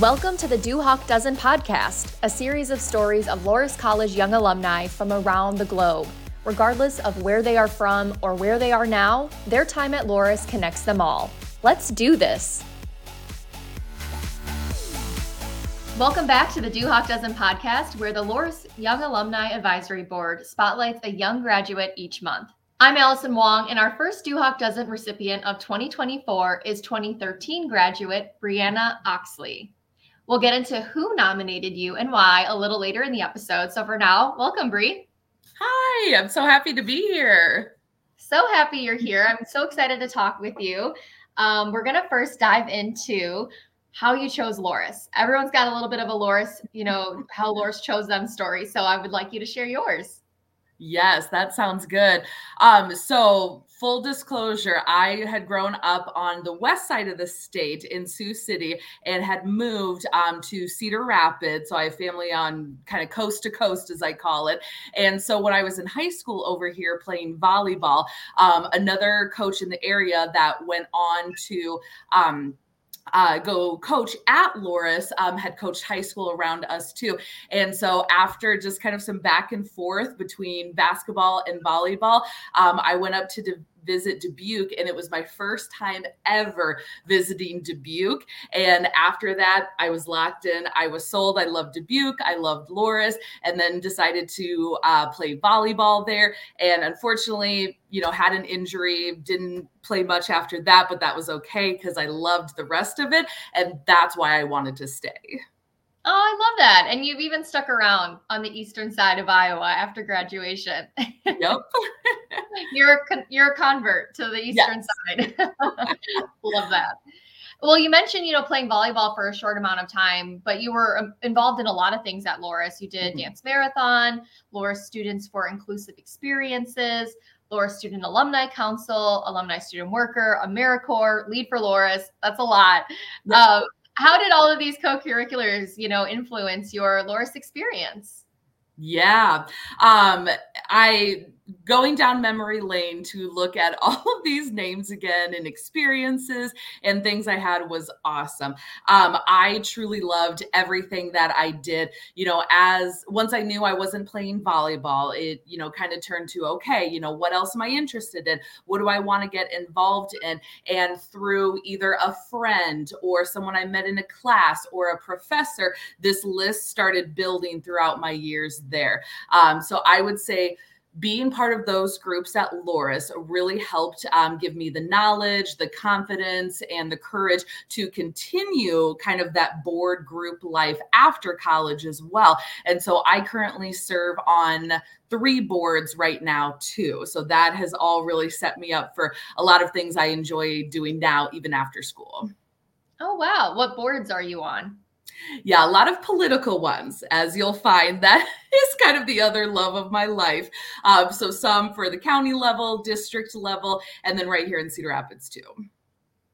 Welcome to the Duhawk Dozen podcast, a series of stories of Loras College young alumni from around the globe. Regardless of where they are from or where they are now, their time at Loras connects them all. Let's do this. Welcome back to the Duhawk Dozen podcast, where the Loras Young Alumni Advisory Board spotlights a young graduate each month. I'm Allison Wong, and our first Duhawk Dozen recipient of 2024 is 2013 graduate Breanna Oxley. We'll get into who nominated you and why a little later in the episode. So for now, welcome, Bri. Hi, I'm so happy to be here. So happy you're here. I'm so excited to talk with you. Um, we're gonna first dive into how you chose Loras. Everyone's got a little bit of a Loras, you know, how Loras chose them story. So I would like you to share yours. Yes, that sounds good. Um, so full disclosure, I had grown up on the west side of the state in Sioux City and had moved um, to Cedar Rapids. So I have family on kind of coast to coast, as I call it. And so when I was in high school over here playing volleyball, um, another coach in the area that went on to um, uh, go coach at Loras, um, had coached high school around us too. And so after just kind of some back and forth between basketball and volleyball, um, I went up to visit Dubuque, and it was my first time ever visiting Dubuque. And after that, I was locked in. I was sold. I loved Dubuque. I loved Loras, and then decided to uh, play volleyball there. And unfortunately, you know, had an injury, didn't play much after that, but that was okay because I loved the rest of it. And that's why I wanted to stay. Oh, I love that. And you've even stuck around on the eastern side of Iowa after graduation. Yep. you're a, you're a convert to the eastern yes. side. love that. Well, you mentioned, you know, playing volleyball for a short amount of time, but you were um, involved in a lot of things at Loras. You did mm-hmm. dance marathon, Loras Students for Inclusive Experiences, Loras Student Alumni Council, Alumni Student Worker, AmeriCorps, Lead for Loras. That's a lot. Um, how did all of these co-curriculars, you know, influence your Loras experience? Yeah. Um, I going down memory lane to look at all of these names again and experiences and things I had was awesome. Um, I truly loved everything that I did. You know, as once I knew I wasn't playing volleyball, it, you know, kind of turned to, okay, you know, what else am I interested in? What do I want to get involved in? And through either a friend or someone I met in a class or a professor, this list started building throughout my years there. Um, so I would say, being part of those groups at Loras really helped um, give me the knowledge, the confidence, and the courage to continue kind of that board group life after college as well. And so I currently serve on three boards right now, too. So that has all really set me up for a lot of things I enjoy doing now, even after school. Oh, wow. What boards are you on? Yeah, a lot of political ones, as you'll find. That is kind of the other love of my life. Um, so some for the county level, district level, and then right here in Cedar Rapids too.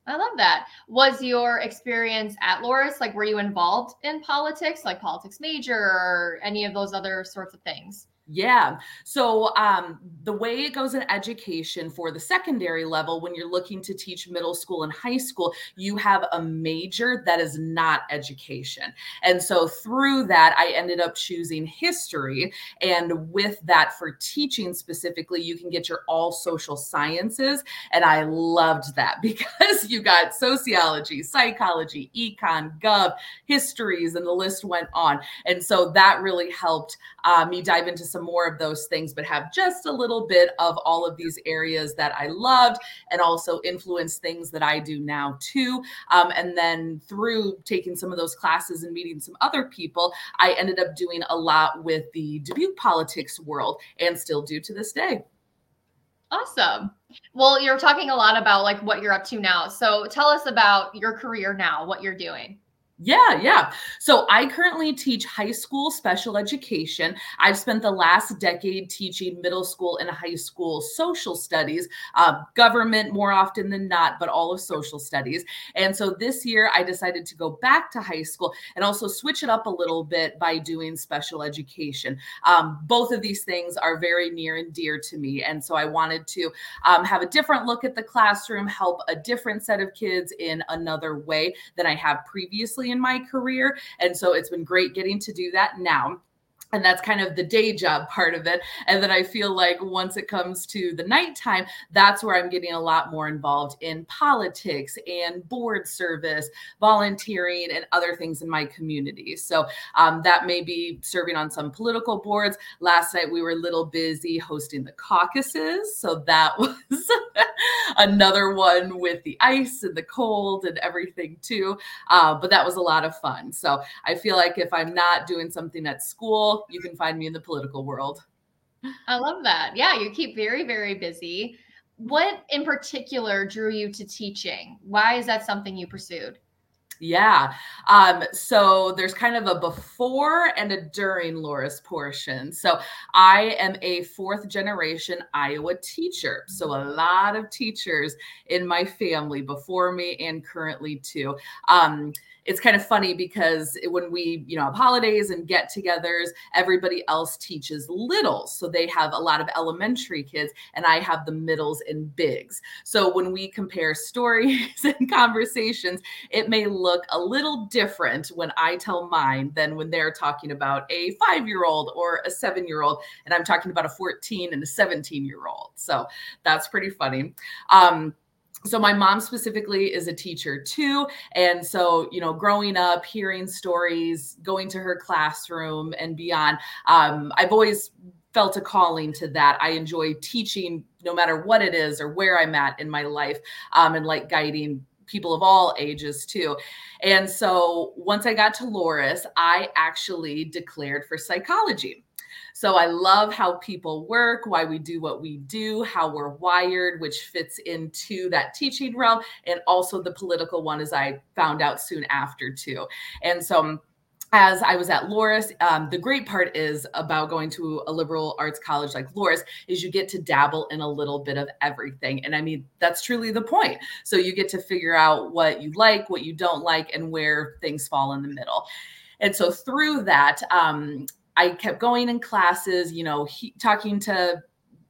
I love that. Was your experience at Loras like were you involved in politics, like politics major or any of those other sorts of things? Yeah. So um, the way it goes in education for the secondary level, when you're looking to teach middle school and high school, you have a major that is not education. And so through that, I ended up choosing history. And with that, for teaching specifically, you can get your all social sciences. And I loved that because you got sociology, psychology, econ, gov, histories, and the list went on. And so that really helped uh, me dive into some more of those things, but have just a little bit of all of these areas that I loved and also influence things that I do now too. Um, and then through taking some of those classes and meeting some other people, I ended up doing a lot with the Dubuque politics world and still do to this day. Awesome. Well, you're talking a lot about like what you're up to now. So tell us about your career now, what you're doing. Yeah, yeah. So I currently teach high school special education. I've spent the last decade teaching middle school and high school social studies, uh, government more often than not, but all of social studies. And so this year I decided to go back to high school and also switch it up a little bit by doing special education. Um, both of these things are very near and dear to me. And so I wanted to um, have a different look at the classroom, help a different set of kids in another way than I have previously in my career. And so it's been great getting to do that now and that's kind of the day job part of it. And then i feel like once it comes to the nighttime that's where i'm getting a lot more involved in politics and board service volunteering and other things in my community. So um, that may be serving on some political boards. Last night we were a little busy hosting the caucuses. So that was another one with the ice and the cold and everything too. Uh, but that was a lot of fun. So i feel like if i'm not doing something at school you can find me in the political world. I love that. Yeah, you keep very, very busy. What in particular drew you to teaching? Why is that something you pursued? Yeah. Um, so there's kind of a before and a during Loras portion. So I am a fourth generation Iowa teacher. So a lot of teachers in my family before me and currently too. Um, it's kind of funny because when we, you know, have holidays and get togethers, everybody else teaches little. So they have a lot of elementary kids, and I have the middles and bigs. So when we compare stories and conversations, it may look a little different when I tell mine than when they're talking about a five year old or a seven year old. And I'm talking about a 14 and a 17 year old. So that's pretty funny. Um, so my mom specifically is a teacher too and so you know growing up hearing stories going to her classroom and beyond um, i've always felt a calling to that i enjoy teaching no matter what it is or where i'm at in my life um, and like guiding people of all ages too. And so once I got to Loras, I actually declared for psychology. So I love how people work, why we do what we do, how we're wired, which fits into that teaching realm, and also the political one, as I found out soon after, too. And so, as I was at Loras, um, the great part is about going to a liberal arts college like Loras is you get to dabble in a little bit of everything. And I mean, that's truly the point. So you get to figure out what you like, what you don't like, and where things fall in the middle. And so through that, um, I kept going in classes, you know, he, talking to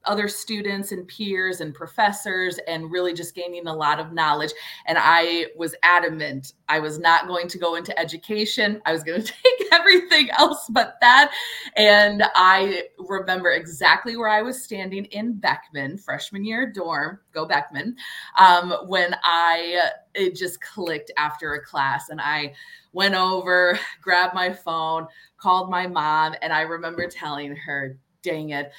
other students and peers and professors and really just gaining a lot of knowledge. And i was adamant i was not going to go into education. I was going to take everything else but that. And i remember exactly where i was standing in beckman freshman year dorm go beckman um, when i it just clicked after a class. And i went over grabbed my phone called my mom and I remember telling her, dang it,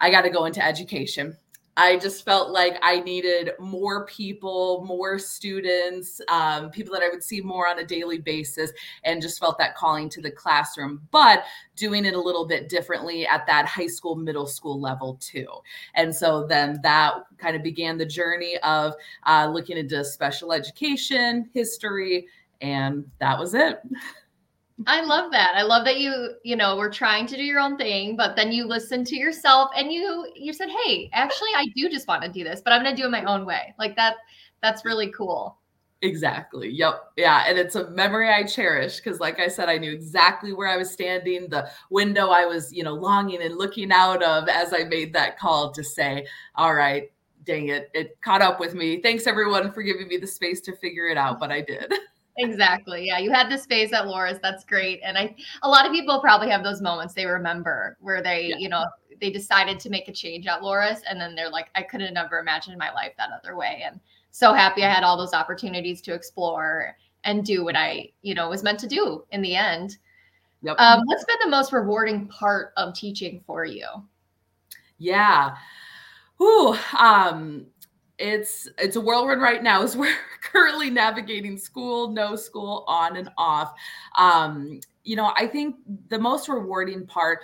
I got to go into education. I just felt like I needed more people, more students, um, people that I would see more on a daily basis, and just felt that calling to the classroom, but doing it a little bit differently at that high school, middle school level too. And so then that kind of began the journey of uh, looking into special education, history, and that was it. I love that. I love that you, you know, were trying to do your own thing, but then you listened to yourself and you you said, "Hey, actually I do just want to do this, but I'm going to do it my own way." Like that that's really cool. Exactly. Yep. Yeah. And it's a memory I cherish because, like I said, I knew exactly where I was standing, the window I was, you know, longing and looking out of as I made that call to say, all right, dang it, it caught up with me. Thanks everyone for giving me the space to figure it out, but I did. exactly. Yeah, you had this phase at Loras. That's great. And I, a lot of people probably have those moments they remember where they, yeah. you know, they decided to make a change at Loras, and then they're like, I could have never imagined my life that other way. And so happy I had all those opportunities to explore and do what I, you know, was meant to do in the end. Yep. Um, what's been the most rewarding part of teaching for you? Yeah. Ooh, um, it's it's a whirlwind right now as we're currently navigating school no school on and off. Um you know i think the most rewarding part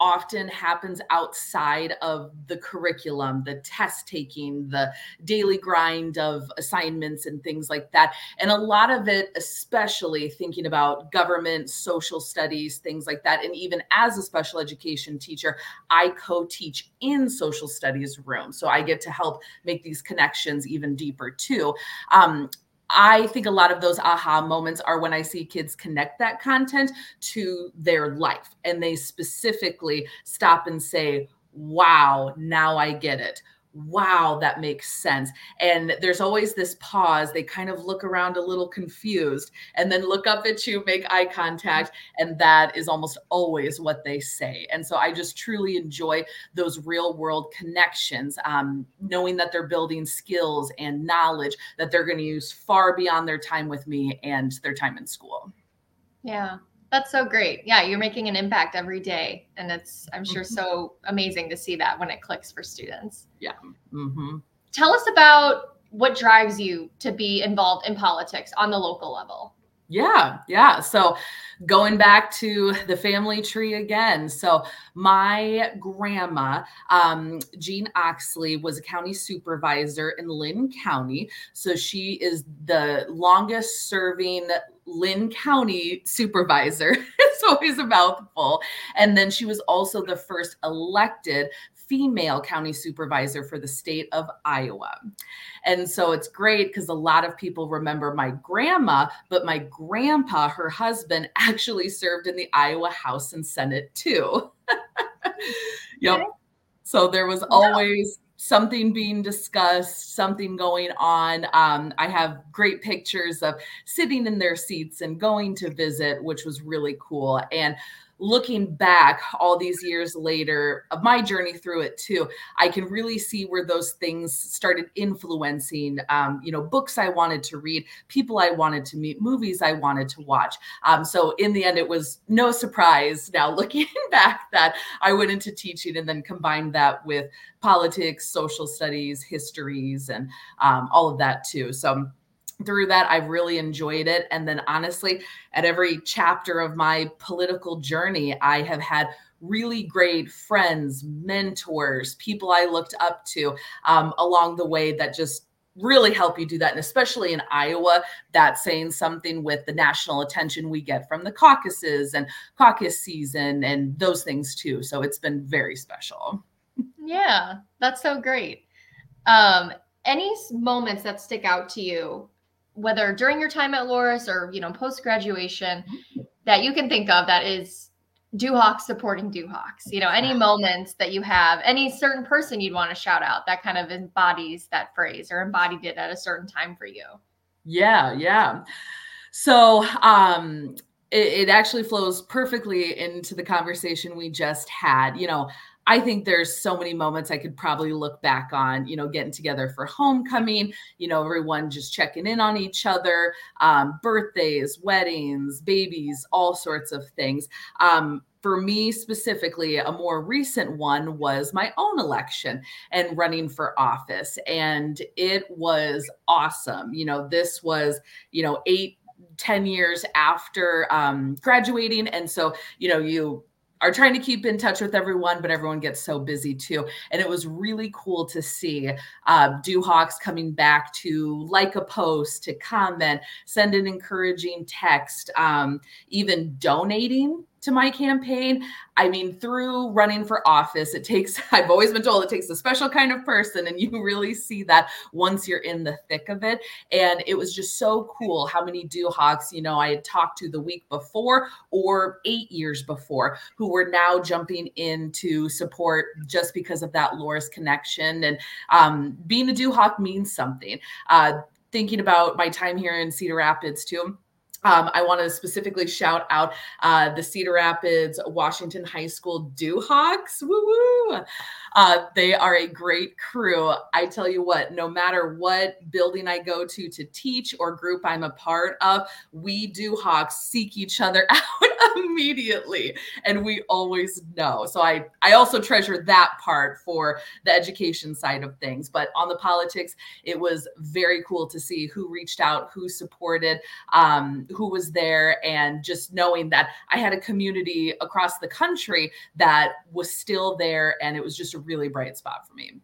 often happens outside of the curriculum, the test taking, the daily grind of assignments and things like that. And a lot of it, especially thinking about government, social studies, things like that. And even as a special education teacher, I co teach in social studies rooms. So I get to help make these connections even deeper too. Um, I think a lot of those aha moments are when I see kids connect that content to their life and they specifically stop and say, wow, now I get it. Wow, that makes sense. And there's always this pause. They kind of look around a little confused and then look up at you, make eye contact. And that is almost always what they say. And so I just truly enjoy those real world connections, um, knowing that they're building skills and knowledge that they're going to use far beyond their time with me and their time in school. Yeah. That's so great. Yeah, you're making an impact every day. And it's, I'm sure, mm-hmm. so amazing to see that when it clicks for students. Yeah. Mm-hmm. Tell us about what drives you to be involved in politics on the local level. Yeah, yeah. So going back to the family tree again. So my grandma, um, Jean Oxley, was a county supervisor in Linn County. So she is the longest serving Linn County supervisor. it's always a mouthful. And then she was also the first elected female county supervisor for the state of Iowa. And so it's great because a lot of people remember my grandma, but my grandpa, her husband, actually served in the Iowa House and Senate too. yep. So there was always something being discussed, something going on. Um, I have great pictures of sitting in their seats and going to visit, which was really cool. And looking back all these years later of my journey through it too i can really see where those things started influencing um, you know books i wanted to read people i wanted to meet movies i wanted to watch. Um, so in the end it was no surprise now looking back that i went into teaching and then combined that with politics social studies histories and um, all of that too. So through that i've really enjoyed it. And then honestly at every chapter of my political journey i have had really great friends mentors people i looked up to um, along the way that just really help you do that. And especially in iowa that's saying something with the national attention we get from the caucuses and caucus season and those things too. So it's been very special. Yeah that's so great. Um any moments that stick out to you whether during your time at Loras or you know post graduation that you can think of that is Duhawks supporting Duhawks. You know, any moments that you have, any certain person you'd want to shout out that kind of embodies that phrase or embodied it at a certain time for you. Yeah, yeah. So um it, it actually flows perfectly into the conversation we just had. You know, I think there's so many moments I could probably look back on, you know, getting together for homecoming, you know, everyone just checking in on each other, um, birthdays, weddings, babies, all sorts of things. Um, for me specifically, a more recent one was my own election and running for office. And it was awesome. You know, this was, you know, eight, 10 years after um, graduating. And so, you know, you are trying to keep in touch with everyone, but everyone gets so busy too. And it was really cool to see uh, Duhawks coming back to like a post, to comment, send an encouraging text, um, even donating to my campaign. I mean, through running for office, it takes, I've always been told it takes a special kind of person. And you really see that once you're in the thick of it. And it was just so cool how many Duhawks, you know, I had talked to the week before or eight years before who were now jumping in to support just because of that Loras connection. And um, being a Duhawk means something. Uh, thinking about my time here in Cedar Rapids too um, I want to specifically shout out uh, the Cedar Rapids Washington High School Duhawks. Woo woo! Uh, they are a great crew. I tell you what, no matter what building I go to to teach or group I'm a part of, we Duhawks seek each other out immediately, and we always know. So I I also treasure that part for the education side of things. But on the politics, it was very cool to see who reached out, who supported, um, who was there, and just knowing that I had a community across the country that was still there, and it was just a really bright spot for me.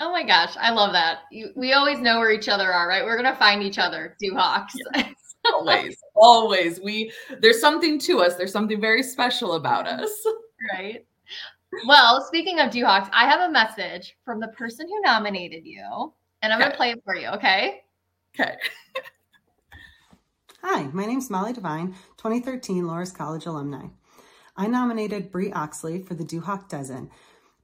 Oh my gosh, I love that. You, we always know where each other are, right? We're gonna find each other, Duhawks. Yes, always, always. We there's something to us. There's something very special about us. Right. Well, speaking of Duhawks, I have a message from the person who nominated you, and I'm okay. gonna play it for you. Okay. Okay. Hi, my name is Molly Devine, 2013 Loras College alumni. I nominated Bree Oxley for the Duhawk Dozen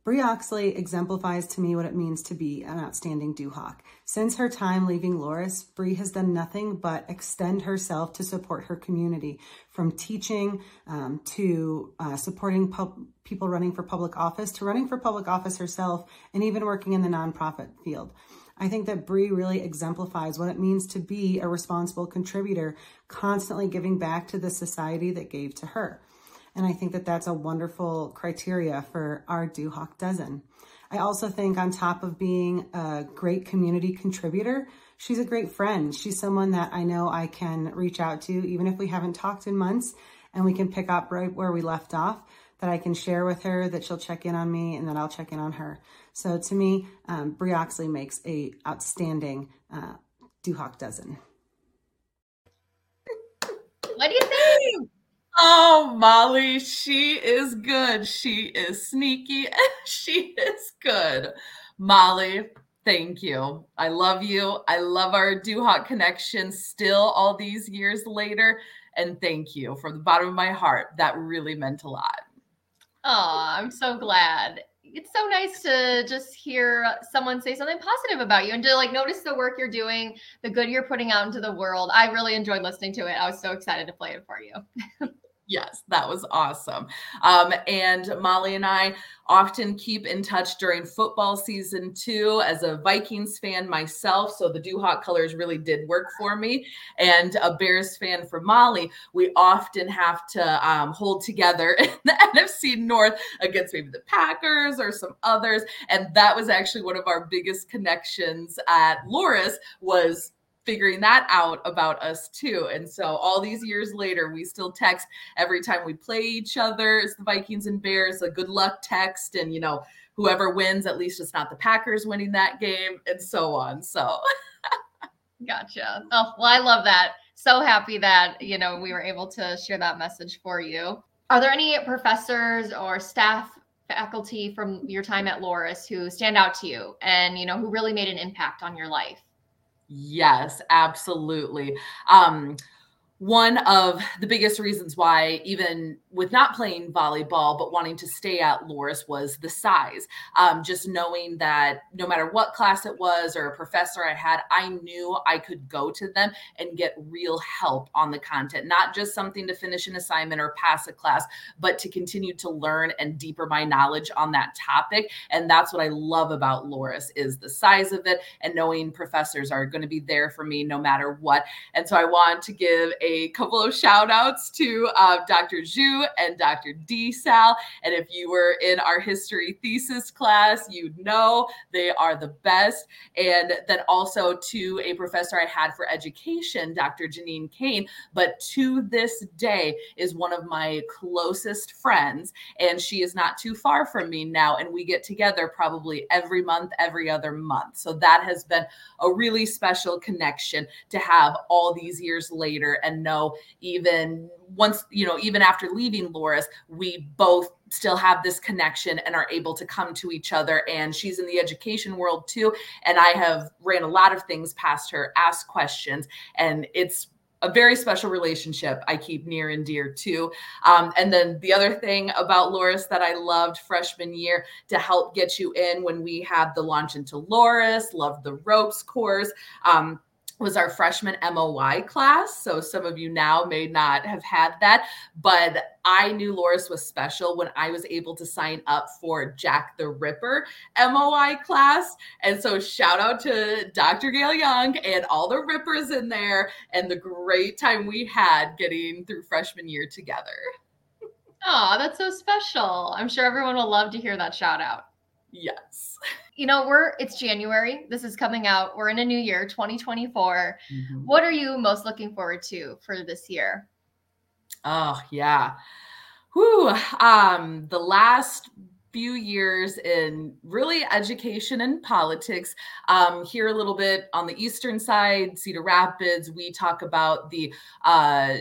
Bri Oxley exemplifies to me what it means to be an outstanding Duhawk. Since her time leaving Loras, Bri has done nothing but extend herself to support her community, from teaching um, to uh, supporting people running for public office to running for public office herself, and even working in the nonprofit field. I think that Bri really exemplifies what it means to be a responsible contributor, constantly giving back to the society that gave to her. And I think that that's a wonderful criteria for our Duhawk Dozen. I also think on top of being a great community contributor, she's a great friend. She's someone that I know I can reach out to, even if we haven't talked in months, and we can pick up right where we left off, that I can share with her, that she'll check in on me, and that I'll check in on her. So to me, um, Bri Oxley makes a outstanding uh, Duhawk Dozen. What do you think? Oh, Molly, she is good. She is sneaky. And she is good. Molly, thank you. I love you. I love our Duhawk connection still all these years later. And thank you from the bottom of my heart. That really meant a lot. Oh, I'm so glad. It's so nice to just hear someone say something positive about you and to like notice the work you're doing, the good you're putting out into the world. I really enjoyed listening to it. I was so excited to play it for you. Yes, that was awesome. Um, and Molly and I often keep in touch during football season too, as a Vikings fan myself. So the Duhawk colors really did work for me. And a Bears fan for Molly, we often have to um, hold together in the NFC North against maybe the Packers or some others. And that was actually one of our biggest connections at Loras was figuring that out about us too. And so all these years later, we still text every time we play each other. It's the Vikings and Bears, a good luck text. And, you know, whoever wins, at least it's not the Packers winning that game and so on. So gotcha. Oh, well, I love that. So happy that, you know, we were able to share that message for you. Are there any professors or staff faculty from your time at Loras who stand out to you and, you know, who really made an impact on your life? Yes, absolutely. Um, one of the biggest reasons why, even with not playing volleyball, but wanting to stay at Loras, was the size. Um, just knowing that no matter what class it was or a professor I had, I knew I could go to them and get real help on the content, not just something to finish an assignment or pass a class, but to continue to learn and deeper my knowledge on that topic. And that's what I love about Loras is the size of it and knowing professors are going to be there for me no matter what. And so I want to give a a couple of shout outs to uh, Dr. Zhu and Dr. D. Sal. And if you were in our history thesis class, you'd know they are the best. And then also to a professor I had for education, Dr. Janine Kane, but to this day is one of my closest friends. And she is not too far from me now. And we get together probably every month, every other month. So that has been a really special connection to have all these years later and know even once you know even after leaving Loras we both still have this connection and are able to come to each other and she's in the education world too and I have ran a lot of things past her asked questions and it's a very special relationship I keep near and dear too. Um, and then the other thing about Loras that I loved freshman year to help get you in when we had the launch into Loras, loved the ropes course. Um, was our freshman MOI class. So some of you now may not have had that, but I knew Loras was special when I was able to sign up for Jack the Ripper MOI class. And so shout out to Dr. Gail Young and all the Rippers in there and the great time we had getting through freshman year together. Oh, that's so special. I'm sure everyone will love to hear that shout out. Yes you know, we're it's January. This is coming out. We're in a new year, 2024. Mm-hmm. What are you most looking forward to for this year? Oh, yeah. Whew. Um, the last few years in really education and politics. Um, here a little bit on the eastern side, Cedar Rapids, we talk about the uh,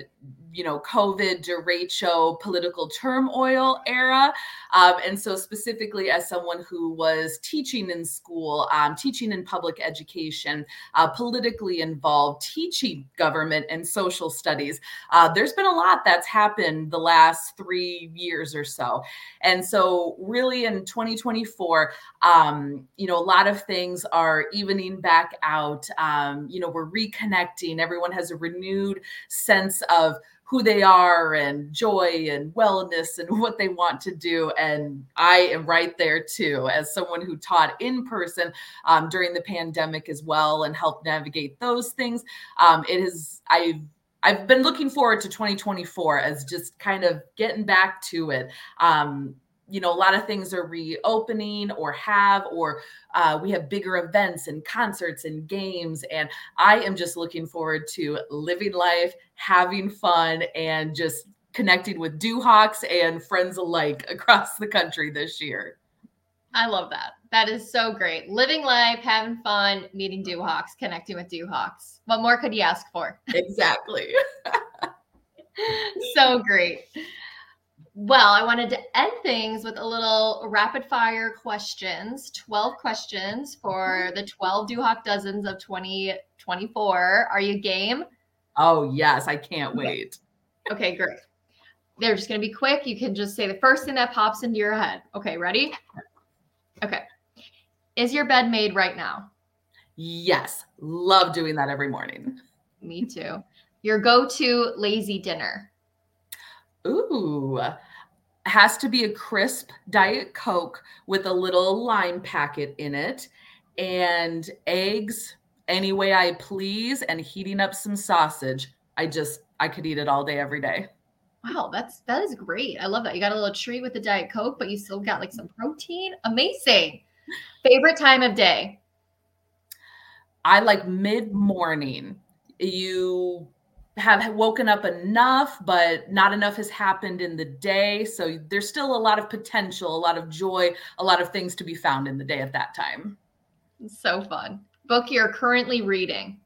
you know, COVID, derecho, political turmoil era. Um, and so, specifically, as someone who was teaching in school, um, teaching in public education, uh, politically involved, teaching government and social studies, uh, there's been a lot that's happened the last three years or so. And so, really, in 2024, um, you know, a lot of things are evening back out. Um, you know, we're reconnecting. Everyone has a renewed sense of who they are and joy and wellness and what they want to do. And I am right there too, as someone who taught in person um, during the pandemic as well and helped navigate those things. Um, it is, I've I've been looking forward to 2024 as just kind of getting back to it. Um, you know, a lot of things are reopening or have, or uh, we have bigger events and concerts and games. And I am just looking forward to living life, having fun, and just connecting with Duhawks and friends alike across the country this year. I love that. That is so great. Living life, having fun, meeting Duhawks, connecting with Duhawks. What more could you ask for? Exactly. so great. Well, I wanted to end things with a little rapid fire questions 12 questions for the 12 Duhawk dozens of 2024. Are you game? Oh, yes. I can't wait. Okay, great. They're just going to be quick. You can just say the first thing that pops into your head. Okay, ready? Okay. Is your bed made right now? Yes. Love doing that every morning. Me too. Your go to lazy dinner? Ooh, has to be a crisp Diet Coke with a little lime packet in it and eggs any way I please and heating up some sausage. I just, I could eat it all day, every day. Wow, that's that is great. I love that. You got a little treat with the Diet Coke, but you still got like some protein. Amazing. Favorite time of day? I like mid morning. You have woken up enough, but not enough has happened in the day. So there's still a lot of potential, a lot of joy, a lot of things to be found in the day at that time. So fun. Book you're currently reading.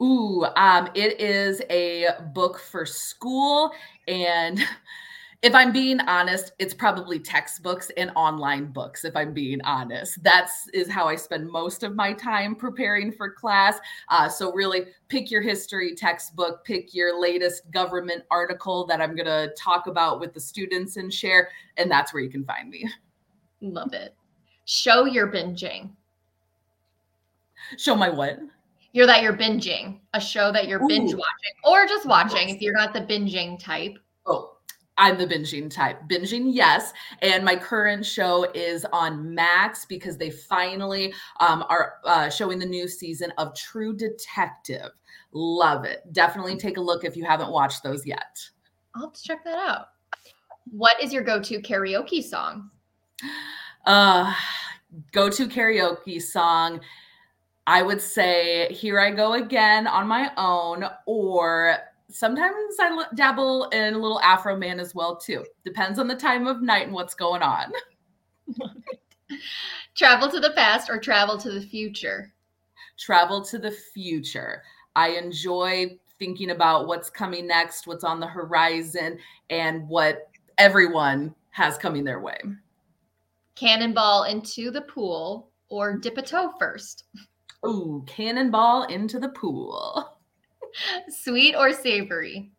Ooh, um, it is a book for school and if I'm being honest, it's probably textbooks and online books. If I'm being honest, that's is how I spend most of my time preparing for class. Uh, so really, pick your history textbook, pick your latest government article that I'm going to talk about with the students and share, and that's where you can find me. Love it. Show your binging. Show my what? You're that you're binging a show that you're Ooh. binge watching, or just watching if you're not the binging type. Oh, I'm the binging type. Binging, yes. And my current show is on Max because they finally um, are uh, showing the new season of True Detective. Love it. Definitely take a look if you haven't watched those yet. I'll have to check that out. What is your go to karaoke song? Uh, go to karaoke song. I would say Here I Go Again on my own or sometimes I dabble in a little Afroman as well too. Depends on the time of night and what's going on. travel to the past or travel to the future? Travel to the future. I enjoy thinking about what's coming next, what's on the horizon, and what everyone has coming their way. Cannonball into the pool or dip a toe first? Ooh, cannonball into the pool. Sweet or savory?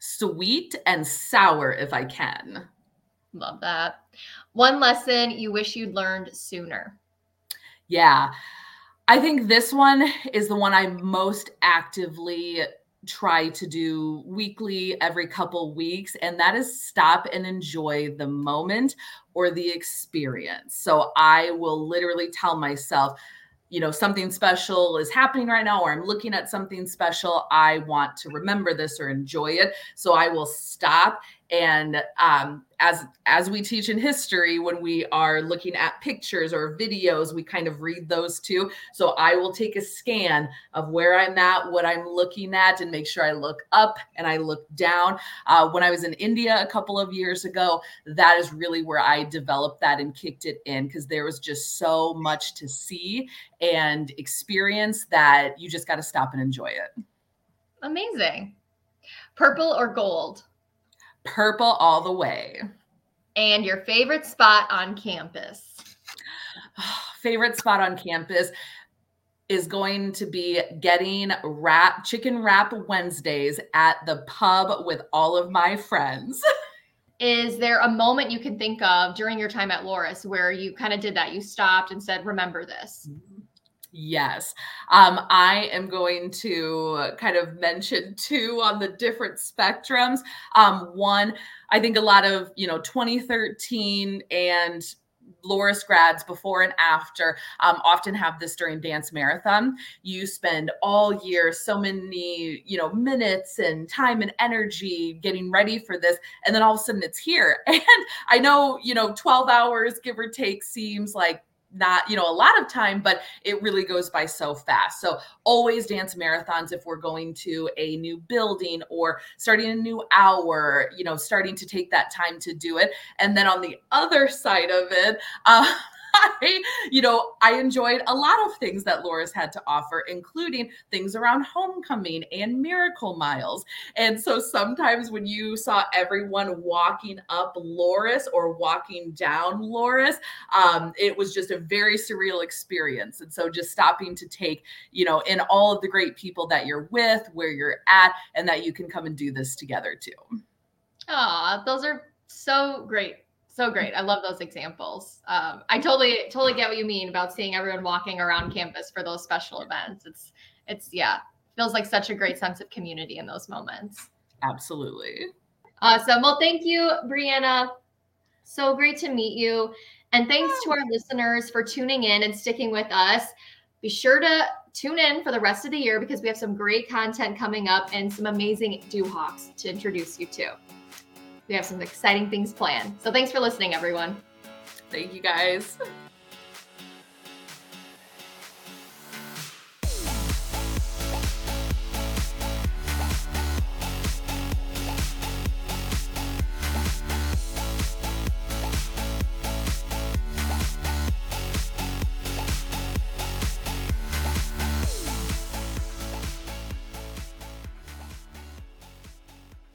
Sweet and sour if I can. Love that. One lesson you wish you'd learned sooner. Yeah. I think this one is the one I most actively try to do weekly every couple weeks and that is stop and enjoy the moment or the experience. So I will literally tell myself you know something special is happening right now or i'm looking at something special i want to remember this or enjoy it. So i will stop and um, as as we teach in history when we are looking at pictures or videos we kind of read those too. So i will take a scan of where i'm at what i'm looking at and make sure i look up and i look down. Uh, when i was in india a couple of years ago that is really where i developed that and kicked it in because there was just so much to see and experience that you just got to stop and enjoy it. Amazing. Purple or gold? Purple all the way. And your favorite spot on campus? favorite spot on campus is going to be getting wrap chicken wrap Wednesdays at the pub with all of my friends. is there a moment you can think of during your time at Loras where you kind of did that? You stopped and said, "Remember this." Mm-hmm. Yes. Um, I am going to kind of mention two on the different spectrums. Um, one, I think a lot of, you know, 2013 and Loras grads before and after um, often have this during dance marathon. You spend all year so many, you know, minutes and time and energy getting ready for this, and then all of a sudden it's here. And I know, you know, 12 hours give or take seems like not you know a lot of time but it really goes by so fast. So always dance marathons if we're going to a new building or starting a new hour you know starting to take that time to do it. And then on the other side of it uh, I, you know, I enjoyed a lot of things that Loras had to offer, including things around homecoming and miracle miles. And so sometimes when you saw everyone walking up Loras or walking down Loras, um, it was just a very surreal experience. And so just stopping to take, you know, in all of the great people that you're with, where you're at, and that you can come and do this together too. Ah, those are so great so great. I love those examples. Um, I totally, totally get what you mean about seeing everyone walking around campus for those special events. It's, it's, yeah, feels like such a great sense of community in those moments. Absolutely. Awesome. Well, thank you, Breanna. So great to meet you. And thanks to our listeners for tuning in and sticking with us. Be sure to tune in for the rest of the year because we have some great content coming up and some amazing Hawks to introduce you to we have some exciting things planned. So thanks for listening, everyone. Thank you guys.